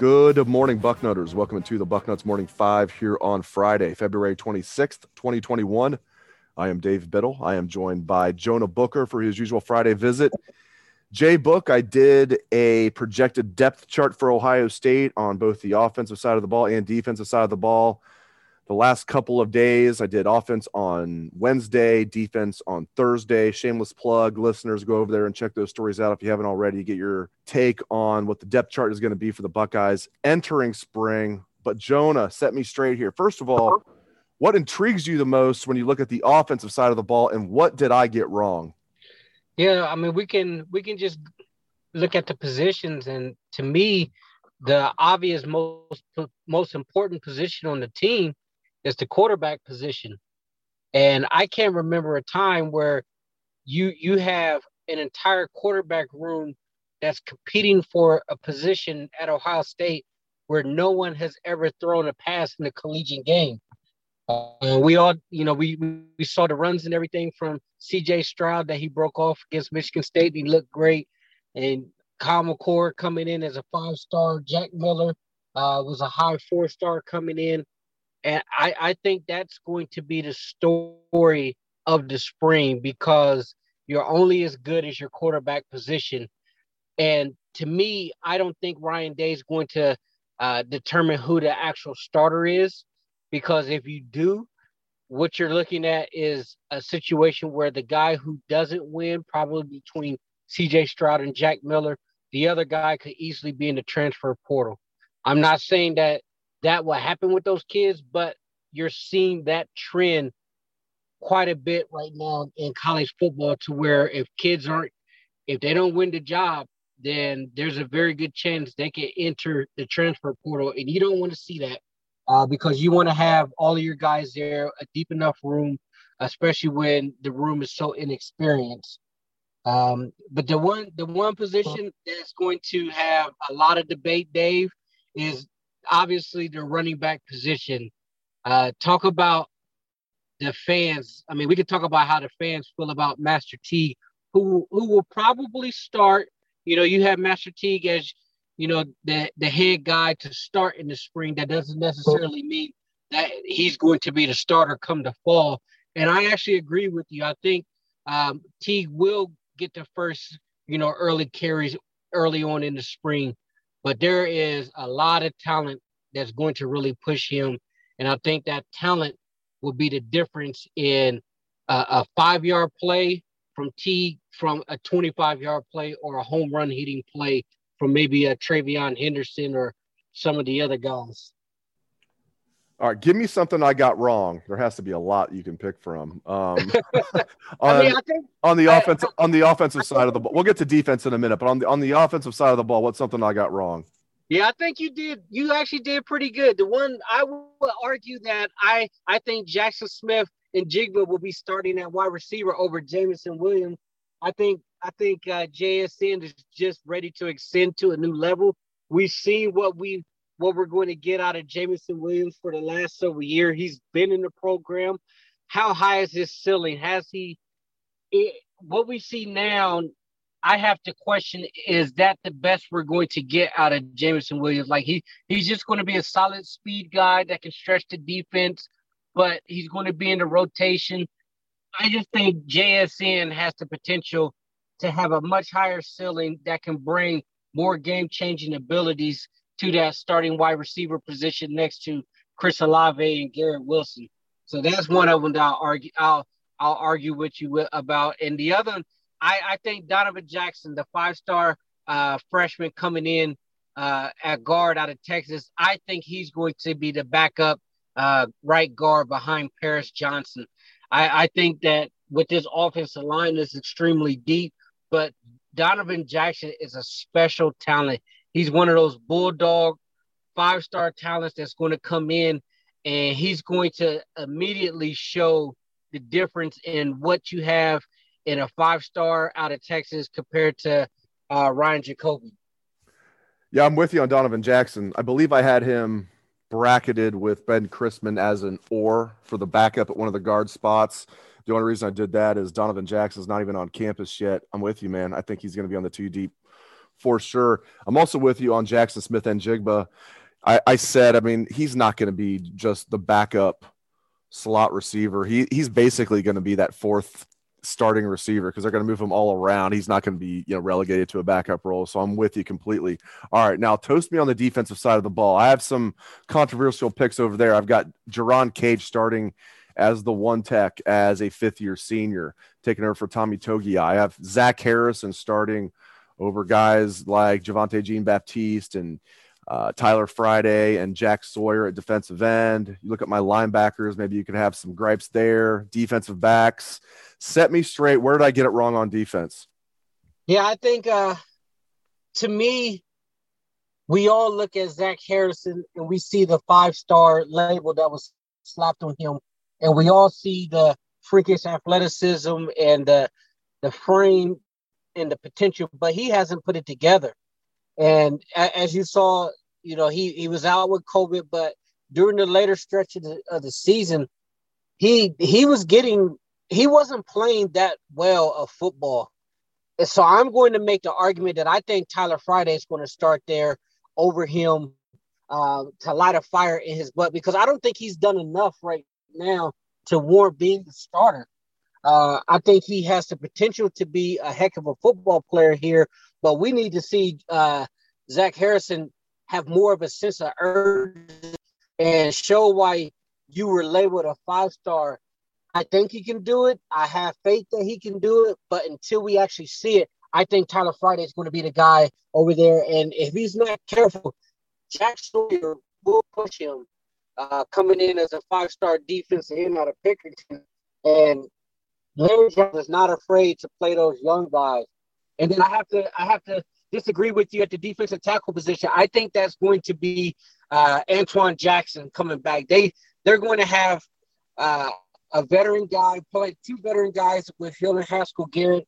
Good morning, Bucknutters. Welcome to the Bucknuts Morning Five here on Friday, February 26th, 2021. I am Dave Biddle. I am joined by Jonah Booker for his usual Friday visit. Jay Book, I did a projected depth chart for Ohio State on both the offensive side of the ball and defensive side of the ball the last couple of days. I did offense on Wednesday, defense on Thursday. Shameless plug. Listeners, go over there and check those stories out if you haven't already. Get your take on what the depth chart is going to be for the Buckeyes entering spring. But Jonah, set me straight here. First of all, what intrigues you the most when you look at the offensive side of the ball, and what did I get wrong? Yeah, I mean, we can we can just look at the positions, and to me, the obvious most most important position on the team is the quarterback position. And I can't remember a time where you you have an entire quarterback room that's competing for a position at Ohio State where no one has ever thrown a pass in a collegiate game. Uh, we all, you know, we we saw the runs and everything from C.J. Stroud that he broke off against Michigan State. He looked great, and Kyle McCord coming in as a five star. Jack Miller uh, was a high four star coming in. And I, I think that's going to be the story of the spring because you're only as good as your quarterback position. And to me, I don't think Ryan Day is going to uh, determine who the actual starter is because if you do, what you're looking at is a situation where the guy who doesn't win, probably between CJ Stroud and Jack Miller, the other guy could easily be in the transfer portal. I'm not saying that that will happen with those kids, but you're seeing that trend quite a bit right now in college football to where if kids aren't if they don't win the job, then there's a very good chance they can enter the transfer portal. And you don't want to see that uh, because you want to have all of your guys there, a deep enough room, especially when the room is so inexperienced. Um, but the one the one position that's going to have a lot of debate, Dave, is obviously the running back position. Uh, talk about the fans. I mean, we could talk about how the fans feel about Master Teague, who who will probably start. You know, you have Master Teague as you know the the head guy to start in the spring. That doesn't necessarily mean that he's going to be the starter come the fall. And I actually agree with you. I think um, Teague will get the first, you know, early carries early on in the spring but there is a lot of talent that's going to really push him. And I think that talent will be the difference in a, a five yard play from T from a 25 yard play or a home run hitting play from maybe a TreVeyon Henderson or some of the other guys. All right, give me something I got wrong. There has to be a lot you can pick from. Um, on, I mean, I think, on the offensive on the offensive side of the ball, we'll get to defense in a minute. But on the on the offensive side of the ball, what's something I got wrong? Yeah, I think you did. You actually did pretty good. The one I would argue that I I think Jackson Smith and Njigba will be starting at wide receiver over Jameson Williams. I think I think uh, JSN is just ready to extend to a new level. We've seen what we what we're going to get out of Jameson Williams for the last several years. He's been in the program. How high is his ceiling? Has he? It, what we see now, I have to question: Is that the best we're going to get out of Jameson Williams? Like he, he's just going to be a solid speed guy that can stretch the defense, but he's going to be in the rotation. I just think JSN has the potential to have a much higher ceiling that can bring more game-changing abilities to that starting wide receiver position next to Chris Olave and Garrett Wilson. So that's one of them that I'll argue. I'll I'll argue with you about. And the other, I I think Donovan Jackson, the five star uh, freshman coming in uh, at guard out of Texas. I think he's going to be the backup uh, right guard behind Paris Johnson. I, I think that with this offensive line is extremely deep, but Donovan Jackson is a special talent. He's one of those bulldog five star talents that's going to come in and he's going to immediately show the difference in what you have in a five star out of Texas compared to uh, Ryan Jacoby. Yeah, I'm with you on Donovan Jackson. I believe I had him bracketed with Ben Christman as an or for the backup at one of the guard spots. The only reason I did that is Donovan Jackson's not even on campus yet. I'm with you, man. I think he's going to be on the two deep for sure. I'm also with you on Jackson Smith-Njigba. I, I said, I mean, he's not going to be just the backup slot receiver. He he's basically going to be that fourth starting receiver because they're going to move him all around. He's not going to be you know relegated to a backup role. So I'm with you completely. All right, now toast me on the defensive side of the ball. I have some controversial picks over there. I've got Jerron Cage starting as the one tech as a fifth year senior, taking over for Tommy Togiai. I have Zach Harrison starting over guys like Javontae Jean Baptiste and uh, Tyler Friday and Jack Sawyer at defensive end. You look at my linebackers, maybe you could have some gripes there. Defensive backs, set me straight. Where did I get it wrong on defense? Yeah, I think uh, to me, we all look at Zach Harrison and we see the five star label that was slapped on him, and we all see the freakish athleticism and the the frame and the potential, but he hasn't put it together. And as you saw you know, he he was out with COVID, but during the later stretch of the, of the season, he he was getting he wasn't playing that well of football. And so I'm going to make the argument that I think Tyler Friday is going to start there over him uh, to light a fire in his butt because I don't think he's done enough right now to warrant being the starter. Uh, I think he has the potential to be a heck of a football player here, but we need to see uh, Zach Harrison have more of a sense of urgency and show why you were labeled a five star. I think he can do it. I have faith that he can do it, but until we actually see it, I think Tyler Friday is going to be the guy over there. And if he's not careful, Jack Sawyer will push him uh, coming in as a five star defensive end out of Pickerington. And Larry is not afraid to play those young guys. And then I have to I have to disagree with you at the defensive tackle position. I think that's going to be uh, Antwuan Jackson coming back. They they're going to have uh, a veteran guy play two veteran guys with Hill and Haskell Garrett.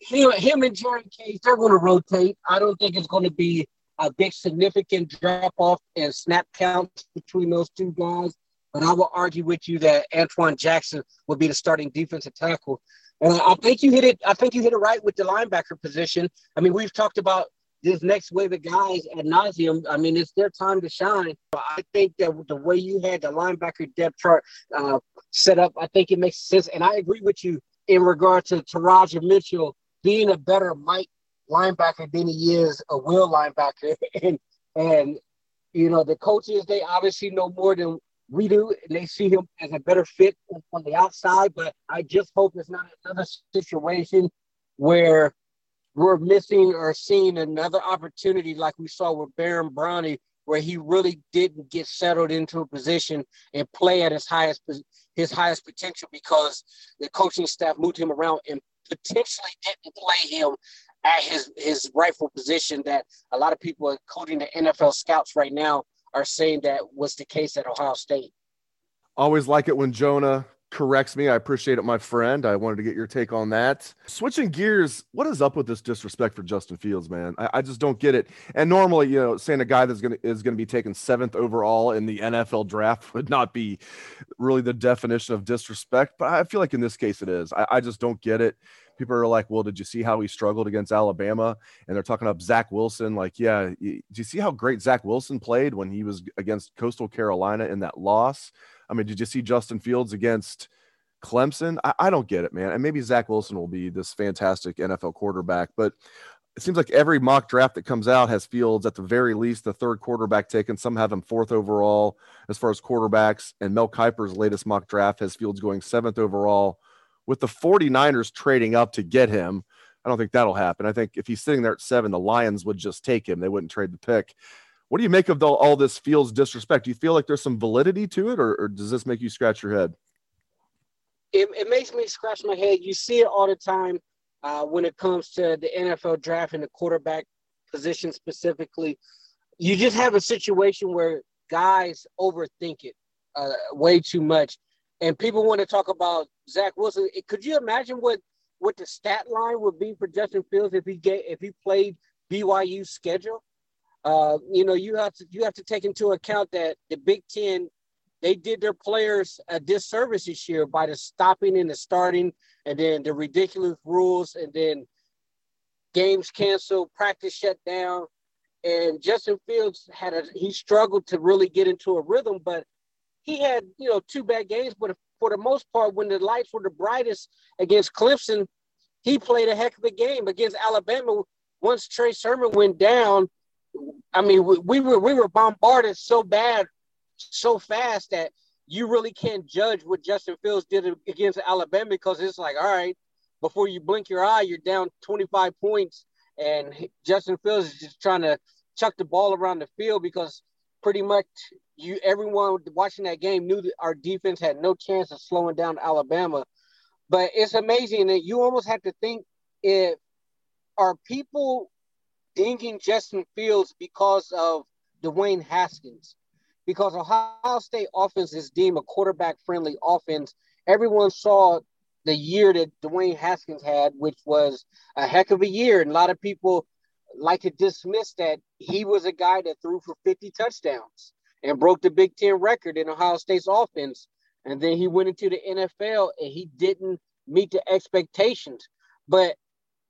Him, him and Jerry Cage, they're going to rotate. I don't think it's going to be a big significant drop off in snap counts between those two guys. But I will argue with you that Antwuan Jackson will be the starting defensive tackle. And I think you hit it. I think you hit it right with the linebacker position. I mean, we've talked about this next wave of guys at nauseum. I mean, it's their time to shine. I think that the way you had the linebacker depth chart uh, set up, I think it makes sense. And I agree with you in regard to Teradja Mitchell being a better Mike linebacker than he is a will linebacker. and and you know the coaches they obviously know more than we do, they see him as a better fit on the outside. But I just hope it's not another situation where we're missing or seeing another opportunity like we saw with Baron Browning, where he really didn't get settled into a position and play at his highest his highest potential because the coaching staff moved him around and potentially didn't play him at his his rightful position that a lot of people, including the NFL scouts right now, are saying that was the case at Ohio State. Always like it when Jonah corrects me. I appreciate it, my friend. I wanted to get your take on that. Switching gears, what is up with this disrespect for Justin Fields, man? I, I, just don't get it. And normally, you know, saying a guy that's gonna is gonna be taken seventh overall in the NFL draft would not be really the definition of disrespect. But I feel like in this case it is. I, I just don't get it people are like, well, did you see how he struggled against Alabama? And they're talking up Zach Wilson. Like, yeah, do you see how great Zach Wilson played when he was against Coastal Carolina in that loss? I mean, did you see Justin Fields against Clemson? I, I don't get it, man. And maybe Zach Wilson will be this fantastic NFL quarterback, but it seems like every mock draft that comes out has Fields at the very least the third quarterback taken. Some have him fourth overall as far as quarterbacks. And Mel Kiper's latest mock draft has Fields going seventh overall with the 49ers trading up to get him I don't think that'll happen. I think if he's sitting there at seven, the Lions would just take him. They wouldn't trade the pick. What do you make of the, all this Fields disrespect? Do you feel like there's some validity to it, or, or does this make you scratch your head? It, it makes me scratch my head. You see it all the time uh, when it comes to the NFL draft and the quarterback position specifically. You just have a situation where guys overthink it uh, way too much, and people want to talk about Zach Wilson. Could you imagine what what the stat line would be for Justin Fields if he get if he played BYU's schedule? Uh, you know, you have to you have to take into account that the Big Ten they did their players a disservice this year by the stopping and the starting, and then the ridiculous rules, and then games canceled, practice shut down, and Justin Fields had a he struggled to really get into a rhythm, but he had you know two bad games, but for the most part, when the lights were the brightest against Clemson, he played a heck of a game against Alabama. Once Trey Sermon went down, I mean, we, we were we were bombarded so bad so fast that you really can't judge what Justin Fields did against Alabama because it's like, all right, before you blink your eye, you're down 25 points, and Justin Fields is just trying to chuck the ball around the field because pretty much you everyone watching that game knew that our defense had no chance of slowing down Alabama. But it's amazing that you almost have to think if are people dinging Justin Fields because of Dwayne Haskins because Ohio State offense is deemed a quarterback friendly offense. Everyone saw the year that Dwayne Haskins had, which was a heck of a year. And a lot of people like to dismiss that he was a guy that threw for 50 touchdowns and broke the Big Ten record in Ohio State's offense. And then he went into the NFL and he didn't meet the expectations. But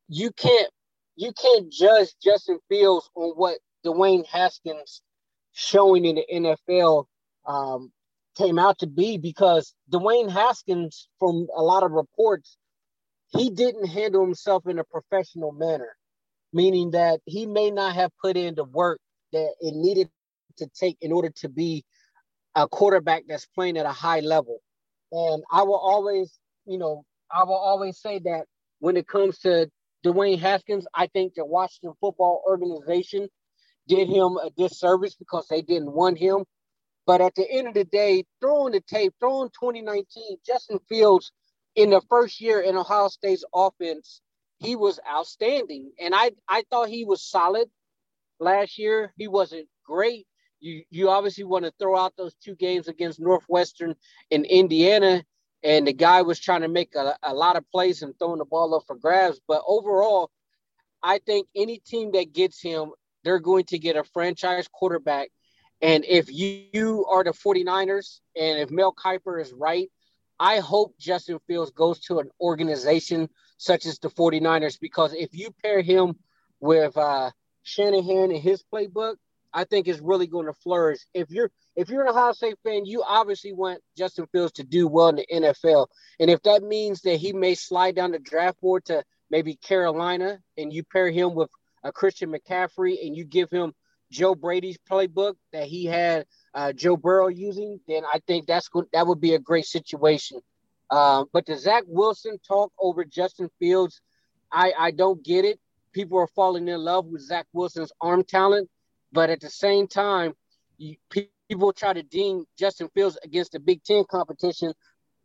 you can't you can't judge Justin Fields on what Dwayne Haskins showing in the NFL um, came out to be because Dwayne Haskins, from a lot of reports, he didn't handle himself in a professional manner, meaning that he may not have put in the work that it needed to take in order to be a quarterback that's playing at a high level. And I will always, you know, I will always say that when it comes to Dwayne Haskins, I think the Washington football organization did him a disservice because they didn't want him. But at the end of the day, throwing the tape, throwing 2019, Justin Fields in the first year in Ohio State's offense, he was outstanding. And I, I thought he was solid last year. He wasn't great. You, you obviously want to throw out those two games against Northwestern and Indiana. And the guy was trying to make a, a lot of plays and throwing the ball up for grabs. But overall, I think any team that gets him they're going to get a franchise quarterback. And if you are the 49ers and if Mel Kiper is right, I hope Justin Fields goes to an organization such as the 49ers because if you pair him with uh, Shanahan and his playbook, I think is really going to flourish. If you're if you're an Ohio State fan, you obviously want Justin Fields to do well in the NFL. And if that means that he may slide down the draft board to maybe Carolina and you pair him with a Christian McCaffrey and you give him Joe Brady's playbook that he had uh, Joe Burrow using, then I think that's good. That would be a great situation. Uh, but the Zach Wilson talk over Justin Fields, I, I don't get it. People are falling in love with Zach Wilson's arm talent, but at the same time, you, people try to ding Justin Fields against the Big Ten competition.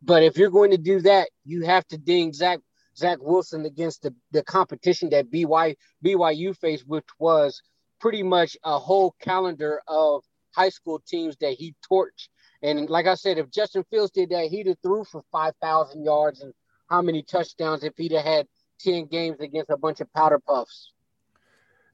But if you're going to do that, you have to ding Zach Zach Wilson against the, the competition that BY, BYU faced, which was pretty much a whole calendar of high school teams that he torched. And like I said, if Justin Fields did that, he'd have threw for 5,000 yards and how many touchdowns if he'd have had 10 games against a bunch of powder puffs.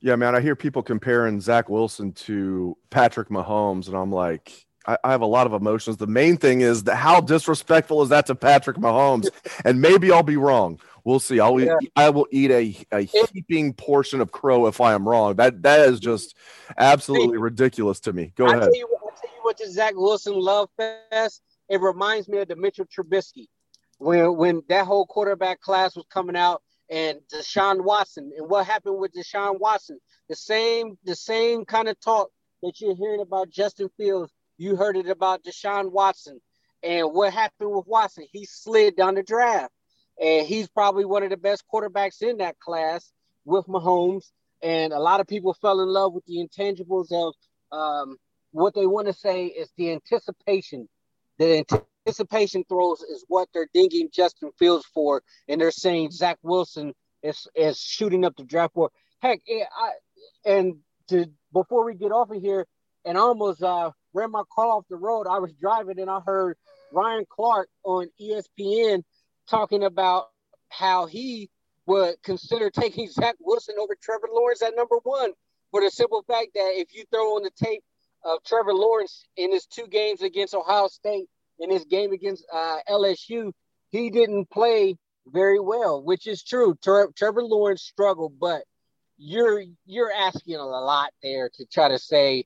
Yeah, man, I hear people comparing Zach Wilson to Patrick Mahomes, and I'm like, I, I have a lot of emotions. The main thing is that how disrespectful is that to Patrick Mahomes? and maybe I'll be wrong. We'll see. I'll yeah. eat, I will eat a, a heaping portion of crow if I am wrong. That that is just absolutely ridiculous to me. Go I'll ahead. Tell you, I'll tell you what the Zach Wilson love fest. It reminds me of the Mitchell Trubisky when when that whole quarterback class was coming out and Deshaun Watson and what happened with Deshaun Watson. The same the same kind of talk that you're hearing about Justin Fields you heard it about Deshaun Watson. And what happened with Watson? He slid down the draft. and he's probably one of the best quarterbacks in that class with Mahomes. And a lot of people fell in love with the intangibles of um, what they want to say is the anticipation. The anticipation throws is what they're dinging Justin Fields for, and they're saying Zach Wilson is is shooting up the draft board. Heck, I, and to before we get off of here, and I almost uh, ran my car off the road. I was driving and I heard Ryan Clark on ESPN talking about how he would consider taking Zach Wilson over Trevor Lawrence at number one for the simple fact that if you throw on the tape of Trevor Lawrence in his two games against Ohio State, in his game against uh, LSU, he didn't play very well, which is true. Tre- Trevor Lawrence struggled, but you're you're asking a lot there to try to say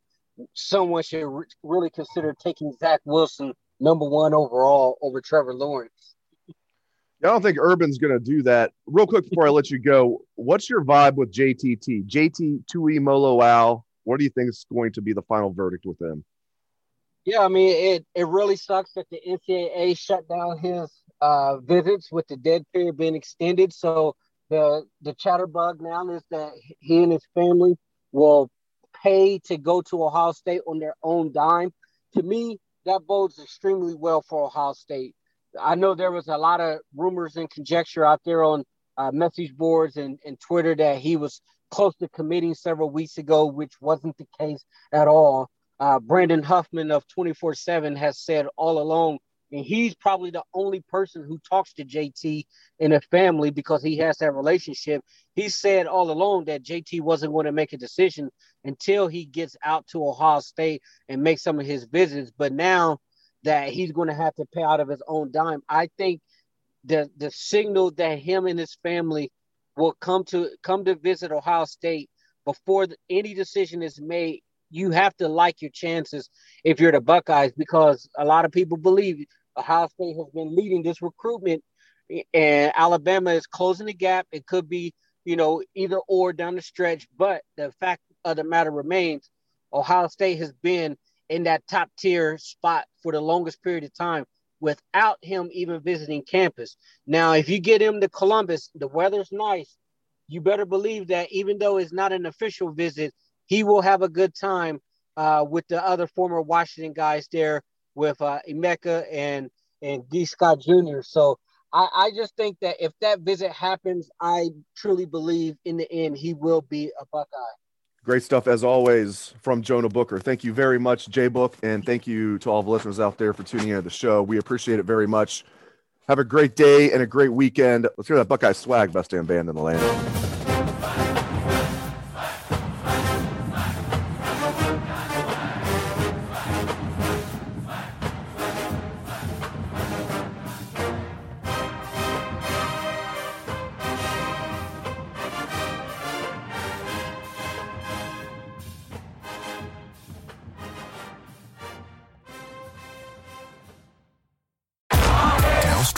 someone should re- really consider taking Zach Wilson number one overall over Trevor Lawrence. I don't think Urban's going to do that. Real quick before I let you go, what's your vibe with JTT? JT Tuimoloau, what do you think is going to be the final verdict with him? Yeah, I mean, it, it really sucks that the NCAA shut down his uh, visits with the dead period being extended. So the the chatterbug now is that he and his family will pay to go to Ohio State on their own dime. To me, that bodes extremely well for Ohio State. I know there was a lot of rumors and conjecture out there on uh, message boards and, and Twitter that he was close to committing several weeks ago, which wasn't the case at all. Uh, Brandon Huffman of 24 7 has said all along, and he's probably the only person who talks to JT in a family because he has that relationship. He said all along that JT wasn't going to make a decision until he gets out to Ohio State and make some of his visits. But now that he's going to have to pay out of his own dime, I think the the signal that him and his family will come to come to visit Ohio State before the, any decision is made. You have to like your chances if you're the Buckeyes because a lot of people believe Ohio State has been leading this recruitment, and Alabama is closing the gap. It could be you know either or down the stretch, but the fact of the matter remains, Ohio State has been in that top tier spot for the longest period of time without him even visiting campus. Now, if you get him to Columbus, the weather's nice. You better believe that even though it's not an official visit, he will have a good time uh, with the other former Washington guys there with uh, Emeka and and Gee Scott Jr. So I, I just think that if that visit happens, I truly believe in the end he will be a Buckeye. Great stuff as always from Jonah Booker. Thank you very much, J Book, and thank you to all the listeners out there for tuning in to the show. We appreciate it very much. Have a great day and a great weekend. Let's hear that Buckeye swag, best damn band in the land.